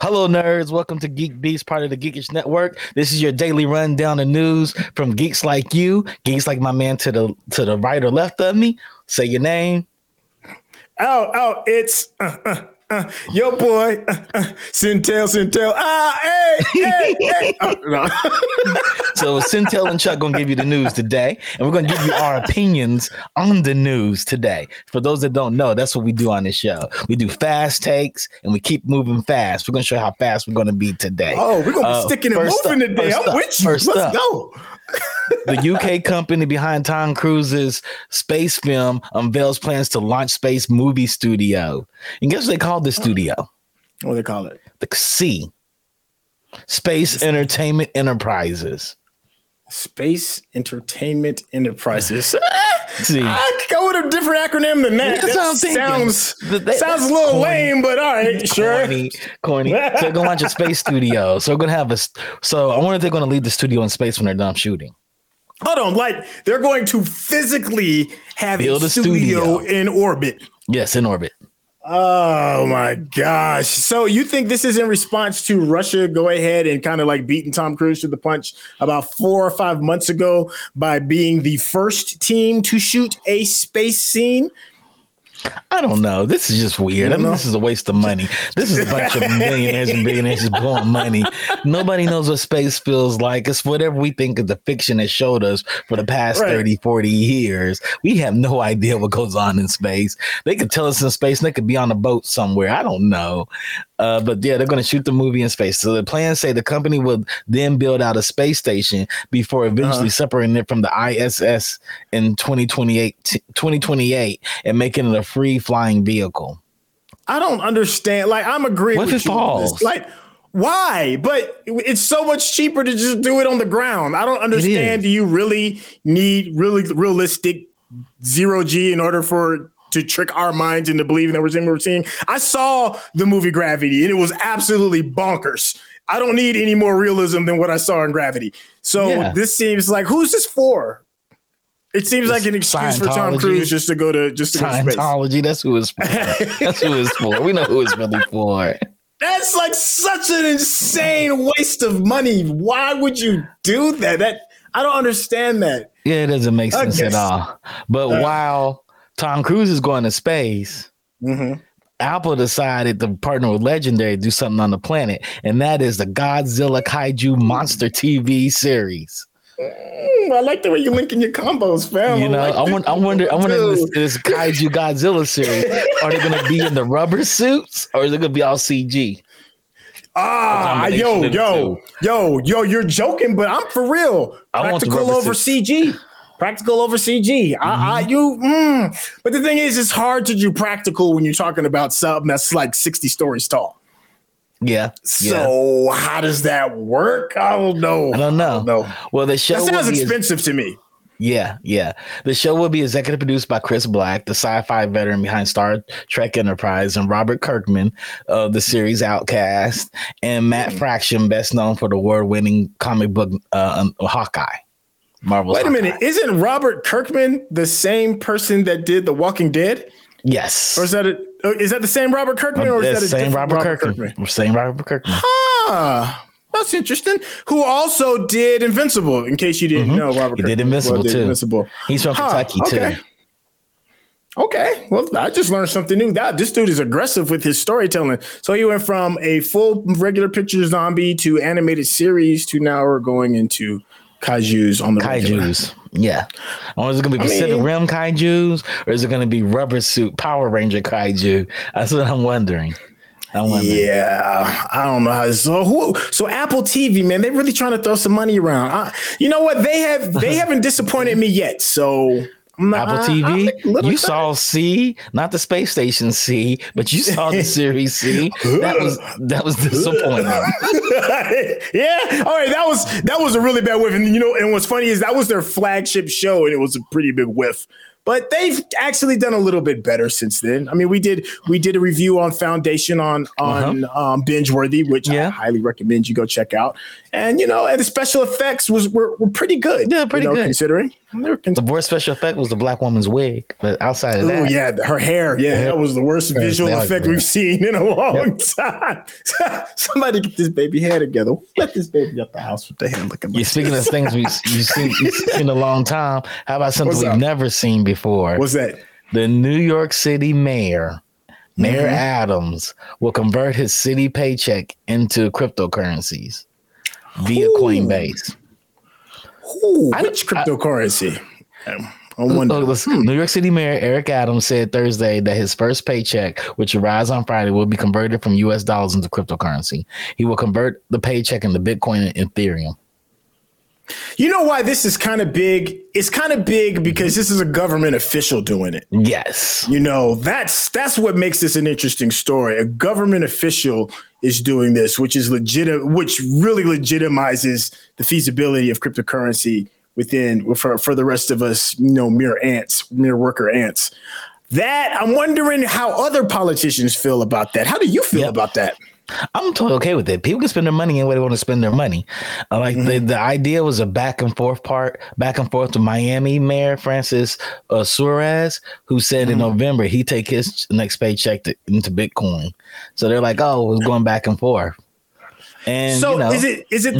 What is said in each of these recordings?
Hello, nerds. Welcome to Geek Beast, part of the Geekish Network. This is your daily rundown of news from geeks like you, geeks like my man to the to the right or left of me. Say your name. Oh, oh, it's uh, uh, uh, yo boy, uh, uh, Sintel, Sintel. Ah, hey, hey, hey. Oh, no. So Sintel and Chuck are gonna give you the news today, and we're gonna give you our opinions on the news today. For those that don't know, that's what we do on this show. We do fast takes, and we keep moving fast. We're gonna show you how fast we're gonna be today. oh, we're gonna be Uh, sticking and moving up, today. I'm up, with you. Let's up. go. The UK company behind Tom Cruise's space film unveils plans to launch space movie studio. And guess what they call the studio? What do they call it? The C. Space Entertainment Enterprises. Space Entertainment Enterprises. See. I go with a different acronym than that. That's that what I'm sounds sounds a little corny. lame, but all right, sure. Corny, corny. So they're gonna launch a space studio. So we're gonna have a. So I wonder if they're gonna leave the studio in space when they're done shooting. Hold on, like they're going to physically have Build a studio, studio. in orbit. Yes, in orbit. Oh my gosh. So you think this is in response to Russia go ahead and kind of like beating Tom Cruise to the punch about four or five months ago by being the first team to shoot a space scene? I don't know. This is just weird. I mean, know? this is a waste of money. This is a bunch of millionaires and billionaires just blowing money. Nobody knows what space feels like. It's whatever we think of the fiction that showed us for the past Right. 30, 40 years. We have no idea what goes on in space. They could tell us in space and they could be on a boat somewhere. I don't know. Uh, but yeah, they're going to shoot the movie in space. So the plans say the company will then build out a space station before eventually Uh-huh. separating it from the ISS in 2028, 2028 and making it a free flying vehicle. I don't understand. Like I'm agreeing What if with it falls? Like why? But it's so much cheaper to just do it on the ground. I don't understand. Do you really need really realistic zero G in order for to trick our minds into believing that we're seeing what we're seeing? I saw the movie Gravity and it was absolutely bonkers. I don't need any more realism than what I saw in Gravity. So Yeah. this seems like who's this for? It seems like an excuse for Tom. Cruise just to go to just to go to space. Scientology, that's who it's for. That's who it's for. We know who it's really for. That's like such an insane waste of money. Why would you do that? That I don't understand that. Yeah, it doesn't make sense at all. But Uh. while Tom Cruise is going to space, Mhm. Apple decided to partner with Legendary to do something on the planet, and that is the Godzilla Kaiju Monster TV series. Mm, I like the way you're linking your combos, fam. You know, like I, this. wonder, I wonder, I wonder this, this Kaiju Godzilla series, are they going to be in the rubber suits or is it going to be all CG? Ah, yo, yo, yo, yo, you're joking, but I'm for real. I want Practical rubber over suits. CG. Practical over CG. I, I, Mm-hmm. you, mm. but the thing is, it's hard to do practical when you're talking about something that's like 60 stories tall. Yeah. yeah. So how does that work? I don't know. I don't know. No, Well, the show that sounds expensive to me. Yeah, yeah. The show will be executive produced by Chris Black, the sci-fi veteran behind Star Trek Enterprise, and Robert Kirkman of the series Outcast, and Matt Mm. Fraction, best known for the award-winning comic book uh, um, Hawkeye. Marvel's Wait a minute, isn't Robert Kirkman the same person that did The Walking Dead? Yes. Or is that a, uh, is that the same Robert Kirkman, or is that a same different Robert, Kirkman. Same Robert Kirkman. Ah, that's interesting. Who also did Invincible? In case you didn't know, Robert Mm-hmm. He did Kirkman Invincible, did too. Invincible. He's from Huh, Kentucky okay. too. Okay, well, I just learned something new. That this dude is aggressive with his storytelling. So he went from a full regular picture zombie to animated series to now we're going into kaiju's on the regular. Kaiju's. Yeah. Or is it going to be I Pacific mean- Rim Kaiju's or is it going to be Rubber Suit Power Ranger Kaiju? That's what I'm wondering. I'm wondering. Yeah, I don't know how. So who? So Apple TV, man, they're really trying to throw some money around. I, you know what? They have they haven't disappointed me yet. So I'm Apple TV, you saw C, not the space station C, but you saw the series C. That was that was disappointing. yeah. All right. That was that was a really bad whiff. And you know, and what's funny is that was their flagship show, and it was a pretty big whiff. But they've actually done a little bit better since then. I mean, we did we did a review on Foundation on on um, binge worthy, which I Uh-huh. Highly recommend you go check out. And you know, and the special effects was were, were pretty good. Yeah, pretty you know, good. considering. The worst special effect was the black woman's wig, but outside of that. Oh that, yeah, her hair. Yeah, that was the worst Her visual hair, effect yeah. we've seen in a long time. Somebody get this baby hair together. Let this baby up the house with the hair looking you're like. speaking of things we, you've seen, you've seen a long time. How about something we've never seen before? What's that? the New York City mayor, Mayor Mhm. Adams, will convert his city paycheck into cryptocurrencies via Ooh. Coinbase. Ooh, I- which cryptocurrency? Um, I Oh, wonder. Uh, listen, hmm. New York City Mayor Eric Adams said Thursday that his first paycheck, which arrives on Friday, will be converted from US dollars into cryptocurrency. He will convert the paycheck into Bitcoin and Ethereum. You know why this is kind of big? It's kind of big because this is a government official doing it. Yes. You know, that's that's what makes this an interesting story. A government official is doing this, which is legit, which really legitimizes the feasibility of cryptocurrency within for, for the rest of us, you know, mere ants, mere worker ants. That I'm wondering how other politicians feel about that. How do you feel Yep. about that? I'm totally okay with it. People can spend their money any way they want to spend their money. Uh, like the, the idea was a back and forth part, back and forth to Miami Mayor Francis uh, Suarez, who said in November he take his next paycheck to, into Bitcoin. So they're like, oh, it's going back and forth. And so you know, is it is it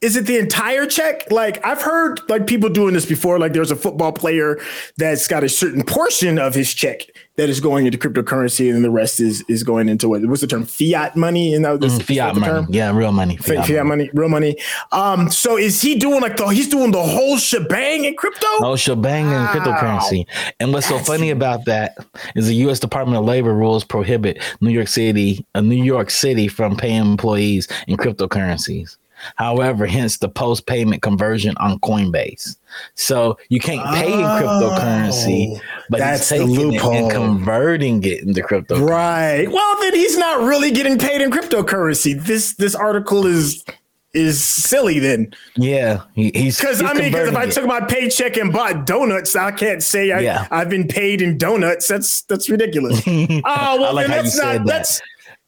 is it the entire check? Like I've heard like people doing this before. Like there's a football player that's got a certain portion of his check that is going into cryptocurrency, and the rest is is going into what what's the term fiat money? And that, mm, fiat money, yeah, real money, Fiat, fiat, fiat money. money, real money. Um, so is he doing like the he's doing the whole shebang in crypto? Oh, shebang Wow. cryptocurrency. And what's That's so funny about that is the U.S. Department of Labor rules prohibit New York City, uh, New York City, from paying employees in cryptocurrencies. However, hence the post payment conversion on Coinbase. So you can't pay in cryptocurrency, Oh, but that's the taking it loophole. and converting it into crypto. Right. Well, then he's not really getting paid in cryptocurrency. This this article is is silly then. Yeah, he, he's Because I mean, because if I it. took my paycheck and bought donuts, I can't say I, Yeah. I've been paid in donuts. That's that's ridiculous. oh well, like then that's not that. that's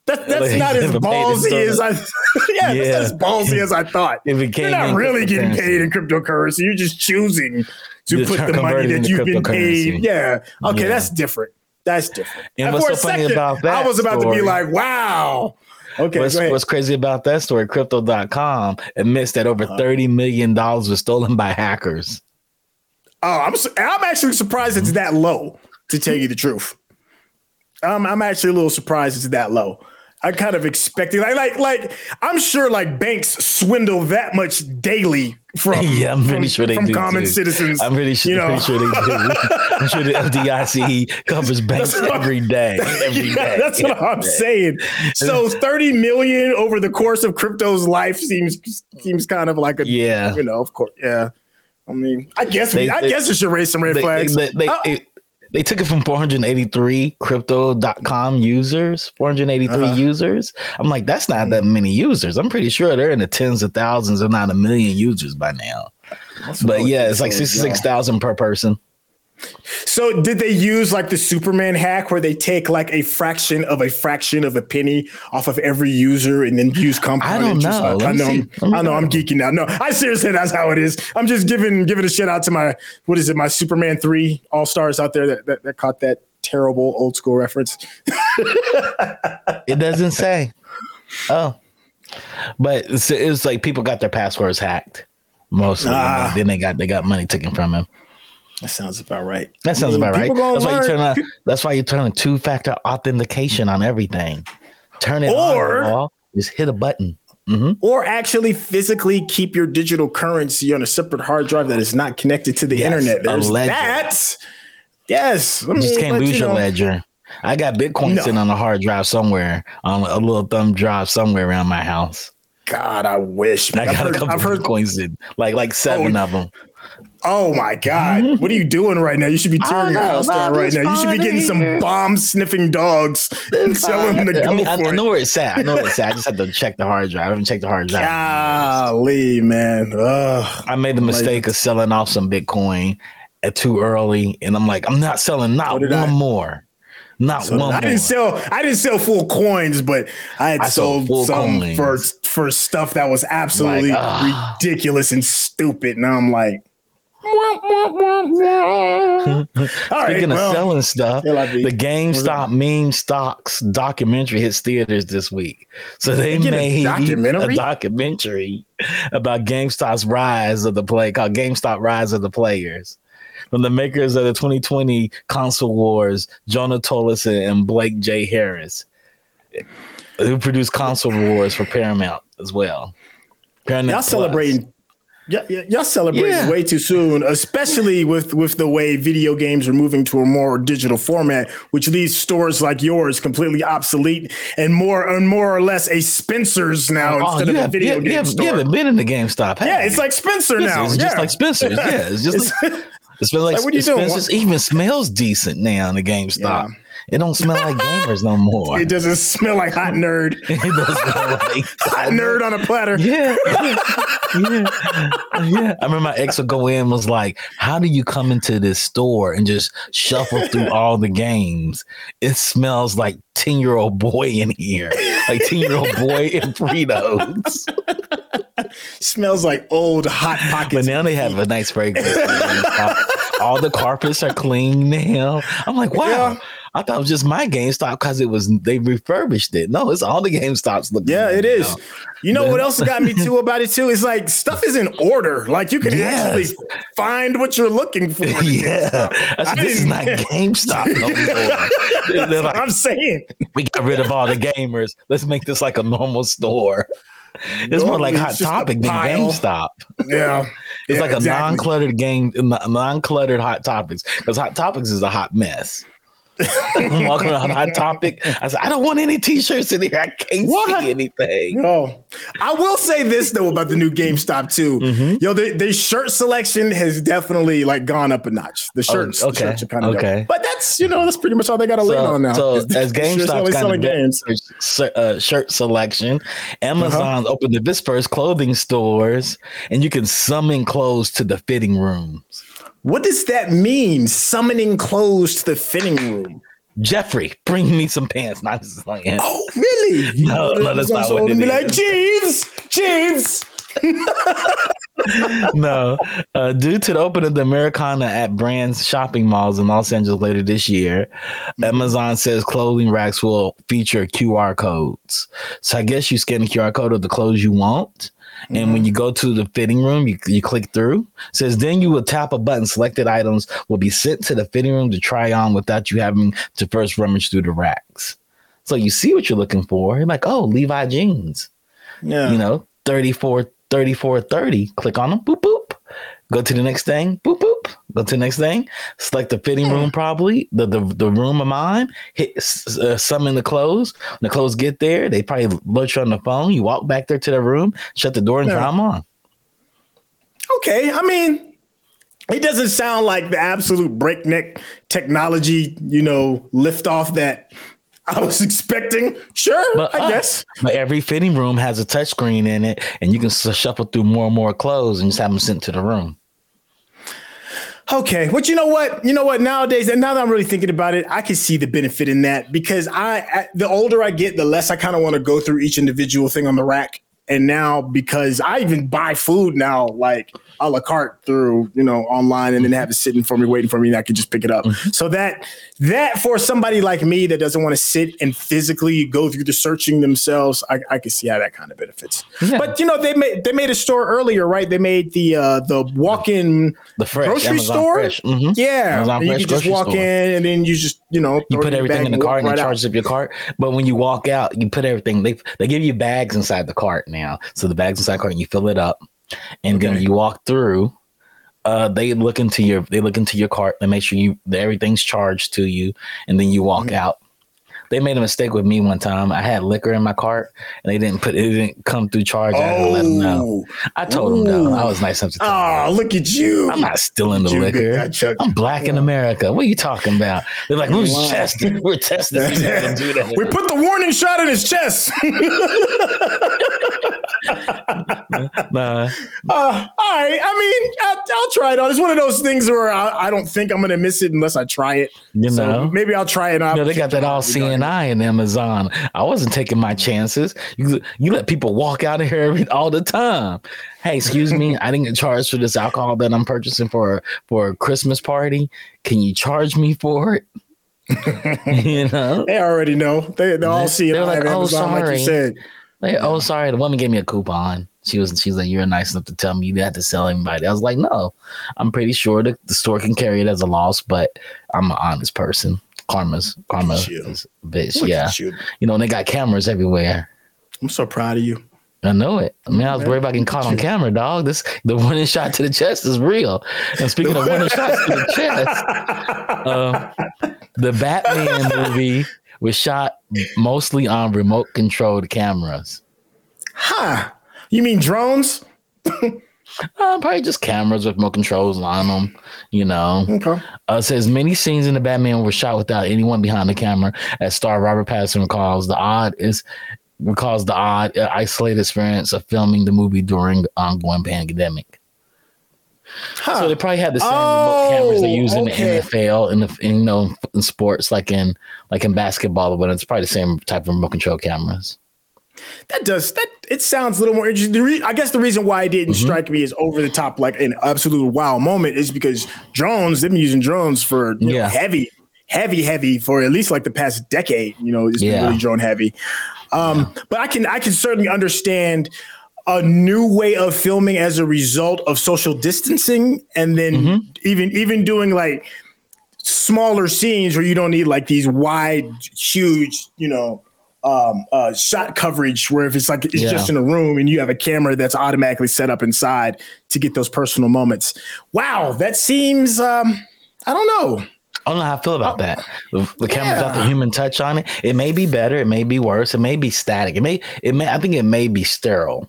that, that's like not as never paid in ballsy as I yeah, Yeah. that's as ballsy as I thought. You're not really getting paid in cryptocurrency. You're just choosing to Just put the money that you've been paid. Yeah. Okay, Yeah. that's different. That's different. And And what's for so a funny second, about that I was about to be like, wow. Okay, What's, what's crazy about that story? Crypto.com admits that over $30 million was stolen by hackers. Oh, I'm I'm actually surprised it's that low. To tell you the truth, um, I'm actually a little surprised it's that low. I kind of expected like like like I'm sure like banks swindle that much daily from Yeah, I'm pretty from, sure they from do, common too. citizens. I'm pretty sure, You know. pretty sure they do. I'm sure the FDIC covers banks every day. Every Yeah, day. that's what I'm every day. saying. So 30 million over the course of crypto's life seems seems kind of like a Yeah. you know, of course, yeah. I mean, I guess we, They- I they- guess it should raise some red They, flags. they, they, Oh. it- they took it from 483 crypto.com users, 483 Uh-huh. users. I'm like, that's not that many users. I'm pretty sure they're in the tens of thousands, if not a million users by now. That's But yeah, it's like so as 66,000 per person. So did they use like the Superman hack where they take like a fraction of a fraction of a penny off of every user and then use compound I don't interest? know. I, I know. I'm, I know I'm geeking out. No, I seriously that's how it is. I'm just giving giving a shout out to my what is it, my Superman 3 all stars out there that, that that caught that terrible old school reference. It doesn't say. Oh, but it's, it's like people got their passwords hacked. Mostly, Ah. then they got they got money taken from them. That sounds about right. That sounds about right. people That's why you turn on. That's why you turn on two factor authentication on everything. Turn it Or- on. Just hit a button. hmm or actually physically keep your digital currency on a separate hard drive that is not connected to the Yes, internet. There's that. Yes. You just can't lose you your ledger. I got Bitcoin No. sitting on a hard drive somewhere, on a little thumb drive somewhere around my house. God, I wish. I got a couple I've heard Bitcoins in, like like seven Oh, of them. Oh my God. What are you doing right now? You should be tearing your house down right now. You should be getting some bomb sniffing dogs and selling them to I mean, I, for I it. know where it's at. I know where it's at. I just had to check the hard drive. I haven't checked the hard drive. Golly, man. Ugh. I made the mistake of selling off some Bitcoin at too early, and I'm like, I'm not selling not one I. more, not So one I more. didn't sell. I didn't sell full coins, but I had I sold sold, some coins. for for stuff that was absolutely Like, ridiculous and stupid. Now I'm like, Speaking right, of well, selling stuff, the GameStop meme stocks documentary hits theaters this week. So they They get a made documentary? a documentary about GameStop's rise of the play called GameStop Rise of the Players. From the makers of the 2020 console wars, Jonah Tulis and Blake J. Harris, who produced console wars for Paramount as well. Paramount y'all Plus. celebrating. Yeah, yeah, y'all celebrating Yeah. way too soon, especially with with the way video games are moving to a more digital format, which leaves stores like yours completely obsolete and more and more or less a Spencer's now Oh, instead of a have, video you, game you have- store. you haven't been in the GameStop. have yeah, it's like Spencer now. It's yeah. just like Spencer's. Yeah, it's just like, it smells like, Like, what you it doing? Spencer's even smells decent now in the GameStop. Yeah. It don't smell like gamers no more. It doesn't smell like hot nerd. It does smell like Hot nerd on a platter. Yeah, yeah, yeah, yeah. I remember my ex would go in and was like, "How do you come into this store and just shuffle through all the games? It smells like ten year old boy in here, like ten year old boy in Fritos." Smells like old hot pockets. But now they have a nice fragrance. All the carpets are clean now. I'm like, wow. Yeah. I thought it was just my GameStop because it was they refurbished it. No, it's all the GameStops look. Yeah, it is. now. You know what else got me too about it too? It's like stuff is in order. Like you can Yes. actually find what you're looking for. Yeah, this is not GameStop no more. That's like, I'm saying. we got rid of all the gamers. Let's make this like a normal store. It's more like It's Hot Topic than. GameStop. Yeah. It's Yeah, like a exactly. non-cluttered game, non-cluttered Hot Topics because Hot Topics is a hot mess. I'm walking around Hot Topic. I said, I don't want any T-shirts in here. I can't What? see anything. No, I will say this though about the new GameStop too. Mm-hmm. Yo, the, the shirt selection has definitely like gone up a notch. The shirts, Oh, okay, the shirts are kind of okay. But that's you know that's pretty much all they got to lean on now. so as the shirts GameStop's only kind selling of games. Uh, shirt selection, Amazon Uh-huh. opened its first clothing stores, and you can summon clothes to the fitting rooms. What does that mean? Summoning clothes to the fitting room. Jeffrey, bring me some pants. Not just like Oh, really? No, no, that's not what it be is. like Jeeves, Jeeves. no. Uh, due to the opening of the Americana at Brands shopping malls in Los Angeles later this year, Amazon says clothing racks will feature QR codes. So I guess you scan the QR code of the clothes you want. And when you go to the fitting room, you, you click through. It says then you will tap a button. Selected items will be sent to the fitting room to try on without you having to first rummage through the racks. So you see what you're looking for. You're like, oh, Levi jeans Yeah. you know 34 34 30 click on them boop boop go to the next thing. Boop boop. Go to the next thing. Select the fitting room probably. The the, the room of mine. Hit uh, summon the clothes. When the clothes get there they probably load you on the phone. You walk back there to the room shut the door and Yeah. them on. Okay, I mean, it doesn't sound like the absolute breakneck technology, you know, lift off that I was expecting. Sure, but I uh, guess. but every fitting room has a touchscreen in it and you can shuffle through more and more clothes and just have them sent to the room Okay, but you know what? You know what? Nowadays, and now that I'm really thinking about it, I can see the benefit in that because I, the older I get, the less I kind of want to go through each individual thing on the rack. And now, because I even buy food now, like a la carte through, you know, online, and then have it sitting for me, waiting for me, and I can just pick it up. So that that for somebody like me that doesn't want to sit and physically go through the searching themselves, I, I can see how that kind of benefits. Yeah. But you know, they made they made a store earlier, right? They made the uh the walk-in the fresh grocery Amazon store. Mhm. Yeah, Amazon you can just walk store. in and then you just you know you put everything in the walk cart and it right out. charges up your cart. But when you walk out, you put everything. They they give you bags inside the cart now. So the bags inside cart and you fill it up, and then Okay. when you walk through. Uh, they look into your they look into your cart. They make sure you everything's charged to you, and then you walk Mm-hmm. out. They made a mistake with me one time. I had liquor in my cart, and they didn't put it didn't come through charge. I had to let them know. Oh, I told them no. I was nice enough to tell them. oh, look at you! I'm not stealing the You liquor. I'm black in America. What are you talking about? They're like, we're testing. We're testing. if you can do that. we put the warning shot in his chest. Nah. Uh, all right. I mean, I'll, I'll try it on. It's one of those things where I, I don't think I'm gonna miss it unless I try it. You So know? maybe I'll try it. You know, they got that all. CNI in Amazon. I wasn't taking my chances. You you let people walk out of here every, all the time. Hey, excuse me, I didn't get charged for this alcohol that I'm purchasing for for a Christmas party. Can you charge me for it? you know, They already know. They they all see it They're like, "Oh, Amazon, like sorry." you said. Like, oh, sorry, the woman gave me a coupon. She was she's like, you're nice enough to tell me you had to sell anybody. I was like, no, I'm pretty sure the, the store can carry it as a loss, but I'm an honest person. Karma's karma is a bitch. Look Yeah, you. you know, and they got cameras everywhere. I'm so proud of you. I know it. I mean, I was worried about getting caught on camera, dog. This the one shot to the chest is real. And speaking of one shots to the chest, uh, the Batman movie was shot mostly on remote controlled cameras. Huh. You mean drones? Uh, probably just cameras with remote controls on them. You know, Okay. uh, it says many scenes in the Batman were shot without anyone behind the camera. As star Robert Pattinson recalls, the odd is recalls the odd uh, isolated experience of filming the movie during the ongoing pandemic. Huh. So they probably had the same remote cameras they Oh, use in okay. the NFL and the in, you know in sports like in like in basketball, but it's probably the same type of remote control cameras. That does that. It sounds a little more interesting. Re- I guess the reason why it didn't Mm-hmm. strike me as over the top, like an absolute wow moment, is because drones. They've been using drones for you know, heavy, heavy, heavy for at least like the past decade. You know, it's been really drone heavy. Um, But I can I can certainly understand a new way of filming as a result of social distancing, and then Mm-hmm. even even doing like smaller scenes where you don't need like these wide, huge, you know, um, uh, shot coverage. Where if it's like it's Yeah. just in a room and you have a camera that's automatically set up inside to get those personal moments. Wow, that seems. Um, I don't know. I don't know how I feel about that. The, the camera without the human touch on it. It may be better. It may be worse. It may be static. It may. It may. I think it may be sterile.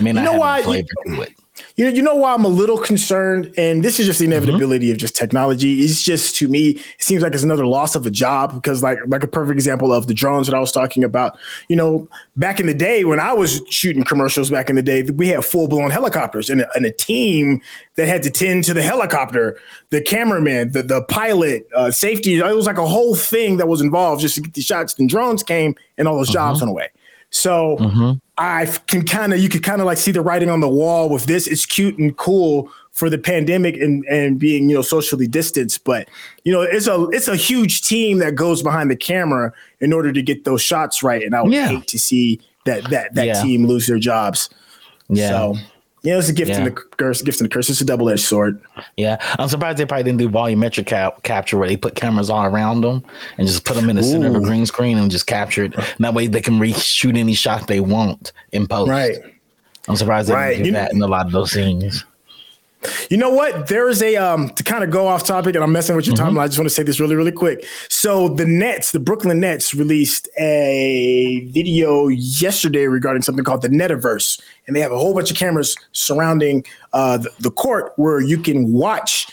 May not know why? any flavor to it. You know, you know why I'm a little concerned, and this is just the inevitability of just technology. It's just to me, it seems like it's another loss of a job because, like, like a perfect example of the drones that I was talking about. You know, back in the day when I was shooting commercials, back in the day, we had full blown helicopters and a, and a team that had to tend to the helicopter, the cameraman, the the pilot, uh, safety. It was like a whole thing that was involved just to get the shots. Then drones came, and all those jobs went away. So I can kind of you could kind of like see the writing on the wall with this. It's cute and cool for the pandemic and and being you know socially distanced, but you know it's a it's a huge team that goes behind the camera in order to get those shots right. And I would Yeah. hate to see that that that Yeah. team lose their jobs. Yeah. So yeah, it's a gift and Yeah. a curse, gift and a curse. It's a double edged sword. Yeah, I'm surprised they probably didn't do volumetric cap- capture where they put cameras all around them and just put them in the center of a green screen and just capture it. And that way they can reshoot any shot they want in post. Right. I'm surprised they Right. didn't do You- that in a lot of those scenes. You know what? There is a um to kind of go off topic, and I'm messing with your timeline. I just want to say this really, really quick. So the Nets, the Brooklyn Nets, released a video yesterday regarding something called the Netaverse, and they have a whole bunch of cameras surrounding uh, the, the court where you can watch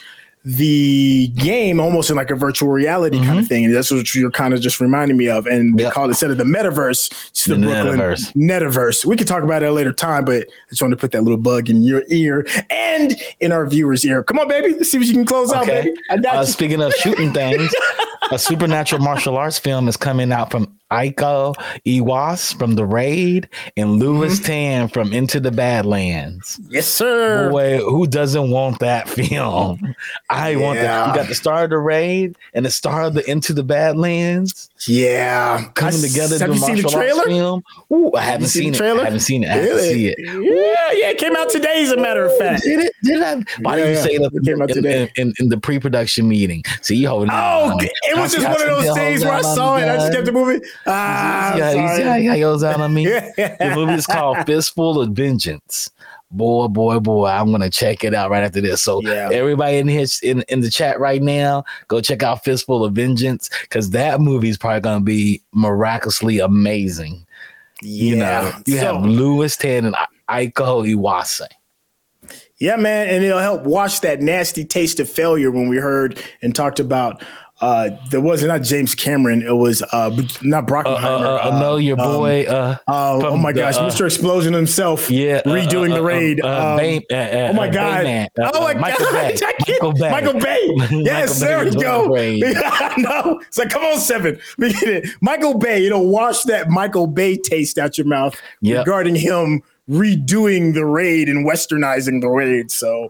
the game almost in like a virtual reality kind of thing. And that's what you're kind of just reminding me of. And they Yep. call it instead of the metaverse, it's the, The Brooklyn metaverse. Netaverse. We could talk about it at a later time, but I just wanted to put that little bug in your ear and in our viewers' ear. Come on, baby. Let's see what you can close out, Okay. baby. I got Uh, speaking of shooting things, a supernatural martial arts film is coming out from Iko Uwais from The Raid and Lewis Mm-hmm. Tan from Into the Badlands. Yes, sir. Boy, who doesn't want that film? I want that. You got the star of The Raid and the star of the Into the Badlands Yeah. coming I- together. Have to you seen the martial arts trailer? Film. Ooh, I haven't seen seen, the it. I haven't seen it. I have to Really? see it. Yeah, yeah. It came out today, as a matter of fact. Did it? Did I? Why Yeah, did you yeah. say that It came out in, today. in, in, in the pre-production meeting? See, you holding Oh, on. it was just one of those things where I saw it. I just kept the movie. Ah, yeah, you see how he goes out on me. Yeah. The movie is called Fistful of Vengeance. Boy, boy, boy, I'm gonna check it out right after this. So Yeah. everybody in here in, in the chat right now, go check out Fistful of Vengeance because that movie is probably gonna be miraculously amazing. You know, you So- have Lewis Tan and Iko Uwais. Yeah, man, and it'll help wash that nasty taste of failure when we heard and talked about uh, there was not James Cameron. It was uh, not Brockenheimer. Uh, uh, uh, no, your um, boy. Uh, uh, oh my gosh, Mr. Explosion himself. Yeah, redoing the raid. Um, Bay, oh my god. oh my Michael god. Bay. Michael Bay. Michael Bay. Yes, Michael there we go. no, it's like come on, seven. Michael Bay. You know, wash that Michael Bay taste out your mouth yep. regarding him redoing the raid and westernizing the raid. So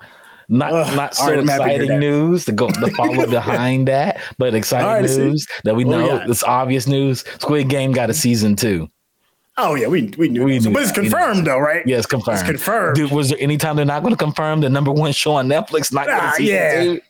not Ugh, not so right, exciting news to go to follow behind that, but exciting right, news that we oh, know oh, it's obvious news. Squid Game got a season two. Oh yeah, we we knew, we knew but it's confirmed though, right? Yeah, it's confirmed. It's confirmed. Dude, was there any time they're not going to confirm the number one show on Netflix? Not nah, yeah, two?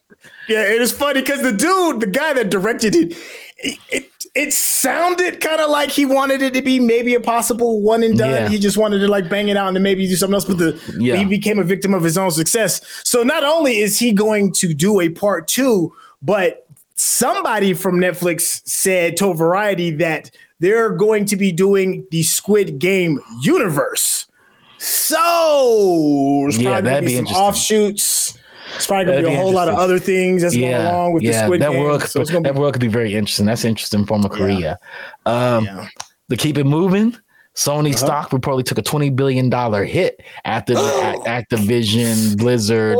yeah. It is funny because the dude, the guy that directed it, it, it it sounded kind of like he wanted it to be maybe a possible one and done. Yeah. He just wanted to like bang it out and then maybe do something else. But the yeah. he became a victim of his own success. So not only is he going to do a part two, but somebody from Netflix said to Variety that they're going to be doing the Squid Game universe. So there's yeah, probably be some offshoots it's probably gonna be a whole lot of other things that's yeah, going along with yeah, the Squid that Game. World, so that be- world could be very interesting. That's interesting from a Korea. Yeah. Um, yeah. To keep it moving, Sony uh-huh. stock reportedly took a twenty billion dollar hit after the Activision Blizzard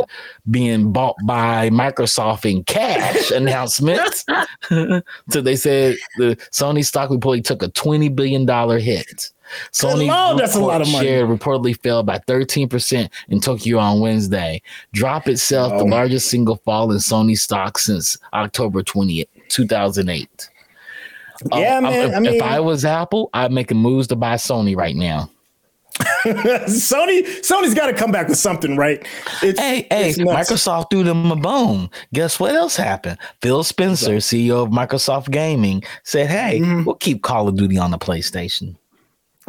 being bought by Microsoft in cash announcement. so they said the Sony stock reportedly took a twenty billion dollar hit. Sony Lord, that's a lot of money. share reportedly fell by 13% in Tokyo on Wednesday. Drop itself, oh. the largest single fall in Sony stock since October 20, 2008. Yeah, um, man. If, I mean, if I was Apple, I'd make a moves to buy Sony right now. Sony, Sony's got to come back with something, right? It's, hey, hey, Microsoft threw them a bone. Guess what else happened? Phil Spencer, CEO of Microsoft Gaming, said, "Hey, mm-hmm. we'll keep Call of Duty on the PlayStation."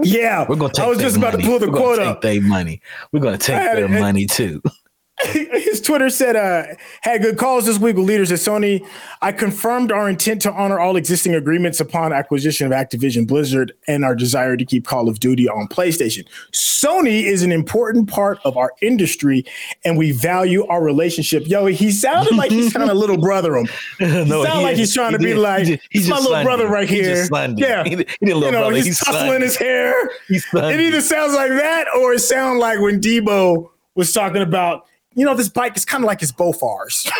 Yeah, we're gonna. Take I was just about money. to pull the we're quote up. Their money. We're gonna take their money too. his Twitter said, uh, had good calls this week with leaders at Sony. I confirmed our intent to honor all existing agreements upon acquisition of Activision Blizzard and our desire to keep Call of Duty on PlayStation. Sony is an important part of our industry and we value our relationship. Yo, he sounded like he's trying to little brother him. He no, sounded like he's trying he to did, be like, he just, he's my little brother right here. Yeah. He, he you know, he's, he's tussling his hair. He's it either sounds like that or it sounds like when Debo was talking about you know, this bike is kind of like his Bofors.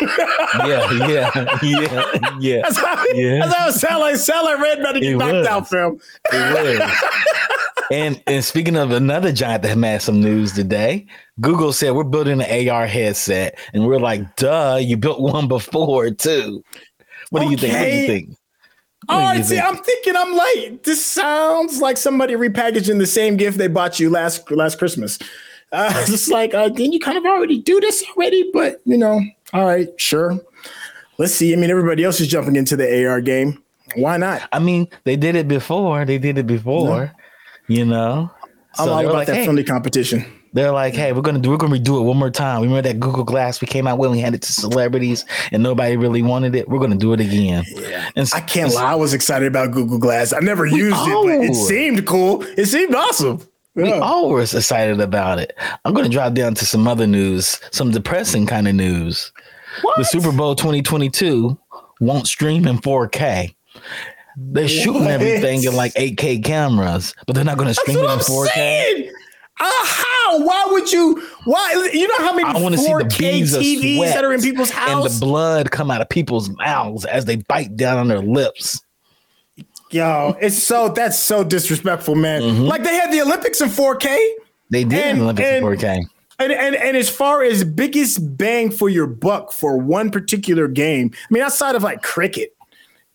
yeah, yeah, yeah, yeah. That's how, yeah. That's how it. Sound like Red better get knocked out from. It was. and and speaking of another giant that had some news today, Google said we're building an AR headset, and we're like, duh, you built one before too. What okay. do you think? What do you think? All right, oh, see, I'm thinking, I'm like, this sounds like somebody repackaging the same gift they bought you last last Christmas. Uh, just like, uh, didn't you kind of already do this already? But you know, all right, sure. Let's see. I mean, everybody else is jumping into the AR game. Why not? I mean, they did it before. They did it before. You know, I'm so all about like, that hey, friendly competition. They're like, hey, we're gonna do, we're gonna redo it one more time. Remember that Google Glass we came out with, we had it to celebrities, and nobody really wanted it. We're gonna do it again. Yeah. And I can't lie, I was excited about Google Glass. I never used it, but it seemed cool. It seemed awesome. We yeah. always excited about it. I'm going to drop down to some other news, some depressing kind of news. What? The Super Bowl 2022 won't stream in 4K. They're shooting what? everything in like 8K cameras, but they're not going to stream it in 4K. Uh, how? Why would you? Why? You know how many I want to see the beads TVs that are in people's house and the blood come out of people's mouths as they bite down on their lips. Yo, it's so that's so disrespectful, man. Mm-hmm. Like they had the Olympics in 4K. They did and, Olympics and, in 4K. And, and and as far as biggest bang for your buck for one particular game, I mean, outside of like cricket,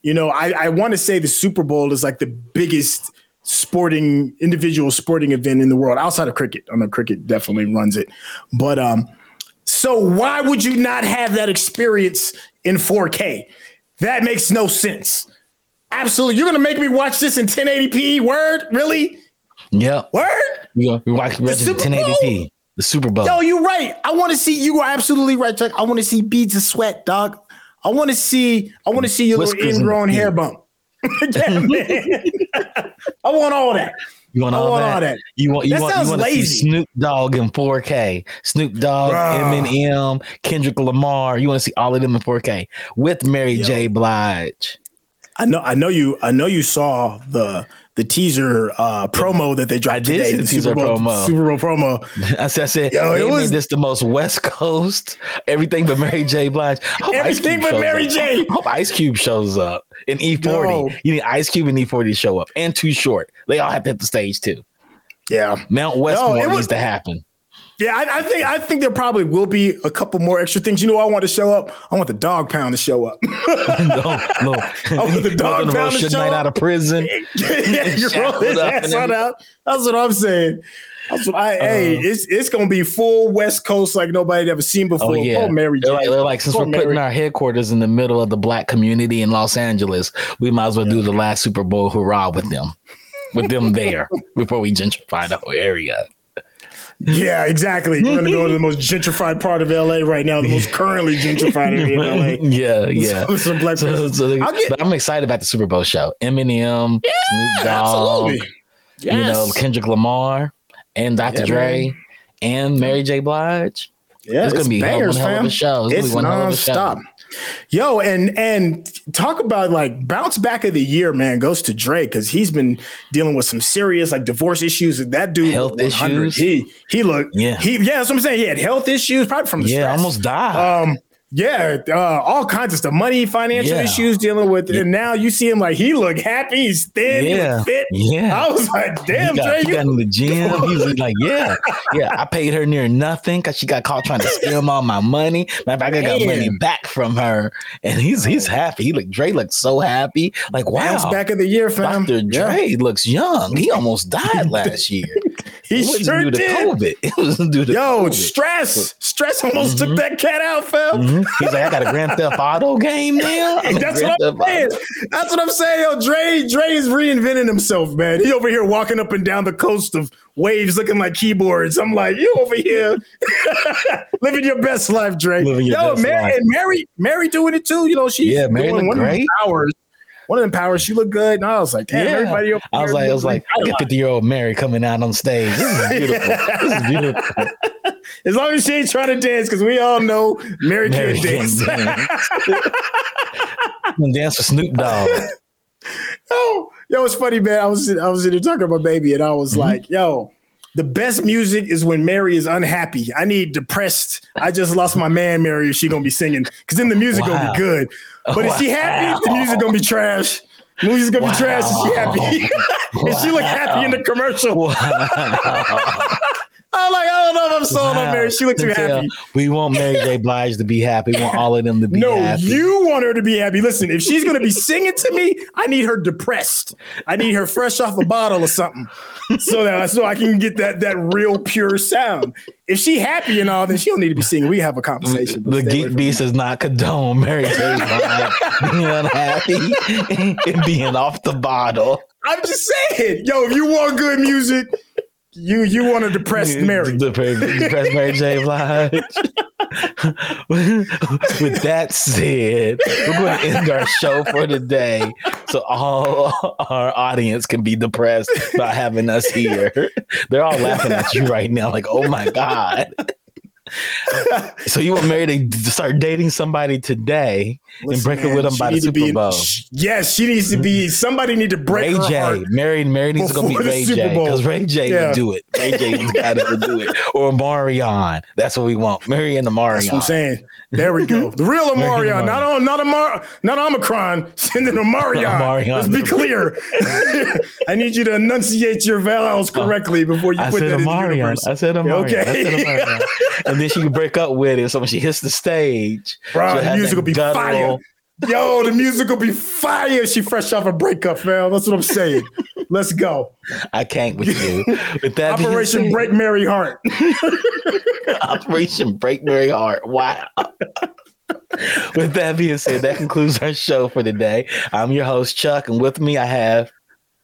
you know, I, I want to say the Super Bowl is like the biggest sporting individual sporting event in the world outside of cricket. I know cricket definitely runs it, but um, so why would you not have that experience in 4K? That makes no sense. Absolutely. You're gonna make me watch this in 1080p. Word? Really? Yeah. Word? You we watch 1080p. The Super Bowl. Yo, you're right. I want to see. You are absolutely right, Chuck. I want to see beads of sweat, dog. I want to see. I want to see your little ingrown hair bump. yeah, man. I want all that. You want all, want that? all that. You want you That want you sounds want to see lazy. Snoop Dogg in 4K. Snoop Dogg, Bruh. Eminem, Kendrick Lamar. You want to see all of them in 4K with Mary Yo. J. Blige. I know, I know you. I know you saw the the teaser uh, promo that they dropped I did today. see the teaser Super Bowl, promo. Super Bowl promo. I said, I said Yo, it was- this the most West Coast, everything but Mary J. Blige. I hope Ice Everything but Mary. J. I hope Ice Cube shows up in E40. Yo. You need Ice Cube and E40 to show up, and Too Short. They all have to hit the stage too. Yeah, Mount Westmore it was- needs to happen. Yeah. I, I think I think there probably will be a couple more extra things. You know, I want to show up. I want the dog pound to show up. no, no. I want the dog pound to show Knight up. out of prison. yeah, you roll Shackled his up ass out. That's what I'm saying. That's what I. hey, Uh, it's it's gonna be full West Coast like nobody ever seen before. Oh yeah, Poor Mary they're like, they're like, since Poor we're putting Mary. our headquarters in the middle of the black community in Los Angeles, we might as well do the last Super Bowl hurrah with them, with them there before we gentrify the whole area. Yeah, exactly. We're gonna go to the most gentrified part of LA right now, the most currently gentrified area in LA. yeah, yeah. Some black So, so they- get- but I'm excited about the Super Bowl show. Eminem, Snoop Dogg, Absolutely. you know Kendrick Lamar, and Dr. Yeah, Dre, man. and Mary J. Blige. Yeah, it's gonna be bangers, one hell of a show. It's gonna be one hell of a show. Yo, and and talk about like bounce back of the year, man, goes to Drake because he's been dealing with some serious like divorce issues. That dude, Health issues? He he looked, Yeah. he yeah, that's what I'm saying. He had health issues, probably from the Yeah, stress. almost died. Um, yeah, uh, all kinds of stuff, money, financial Yeah. issues, dealing with, Yeah. and now you see him like he look happy, he's thin, Yeah. fit. Yeah. I was like, damn, he got, Dre, he you got in the gym. He was like, "Yeah, yeah." I paid her near nothing because she got caught trying to steal all my money. Matter of fact, I got money back from her, and he's he's happy. He look Dre looks so happy. Like bounce wow, back of the year, fam. Dr. Yeah. Dre looks young. He almost died last year. He it sure due to did. COVID. It was due to Yo, COVID. stress, stress almost Mhm. took that cat out, fam. Mhm. He's like, I got a Grand Theft Auto game now. That's what I'm saying. That's what I'm saying. Yo, Dre, Dre is reinventing himself, man. He over here walking up and down the coast of waves looking like keyboards. I'm like, you over here living your best life, Dre. Living Yo, Mary, life. and Mary, Mary doing it too. You know, she's Yeah, Mary doing one of great. One of them powers, she looked good. And I was like, damn, Yeah. everybody I was like, I was like, I 50 year old Mary coming out on stage. This is beautiful. this is beautiful. As long as she ain't trying to dance, because we all know Mary, Mary can't can dance. dance. Dance with Snoop Dogg. yo, yo, it's funny, man. I was I was in there talking about baby, and I was Mm-hmm. like, yo, the best music is when Mary is unhappy. I need depressed. I just lost my man, Mary. Is she gonna be singing? Because then the music gonna be good. But if she happy, the music gonna be trash. The music's gonna be trash. If she happy, is she look happy in the commercial, Wow. I'm like, I don't know if I'm sold on Mary. She looked too happy. We want Mary J. Blige to be happy. We want all of them to be happy. No, happy. you want her to be happy. Listen, if she's gonna be singing to me, I need her depressed. I need her fresh off a bottle or something, so that so I can get that that real pure sound. If she happy and all, then she don't need to be singing. We have a conversation. the Geek Beast does not condone Mary J. Blige being unhappy and being off the bottle. I'm just saying, yo, if you want good music, you you want a depressed Mary. Depressed Mary J. Blige. With that said, we're going to end our show for today so all our audience can be depressed by having us here. They're all laughing at you right now, like, oh my God. So you were married to start dating somebody today and Listen, break it with them by the Super be- Bowl? Yes, she needs to be. Somebody need to break Ray J. Mary, Mary needs to go meet before the Ray J because Ray J Yeah. would do it. Ray J is the guy that would do it, or Marion. That's what we want. Mary and the Marion. That's what I'm saying. There we go. The real Very Omarion, not on, not Amar, not Omicron. Sending Omarion. Omarion. Let's be clear. I need you to enunciate your vowels uh, correctly before you I put that in the universe. I said Amarion. Okay. I said Amarion. And then she can break up with it. So when she hits the stage, Bro, the music will be guttural- fire. Yo, the music will be fire. She fresh off a breakup, man. That's what I'm saying. Let's go. I can't with you. With that Operation Break Mary Heart. Operation Break Mary Heart. Wow. with that being said, that concludes our show for today. I'm your host, Chuck, and with me I have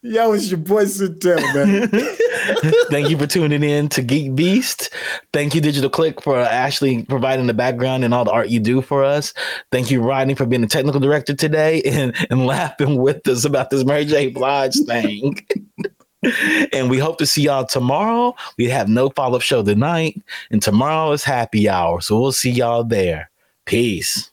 Yo, it's your boy Sintel, man. Thank you for tuning in to Geek Beast. Thank you, Digital Click, for actually providing the background and all the art you do for us. Thank you, Rodney, for being the technical director today and, and laughing with us about this Mary J. Blige thing. and we hope to see y'all tomorrow. We have no follow up show tonight, and tomorrow is happy hour. So we'll see y'all there. Peace.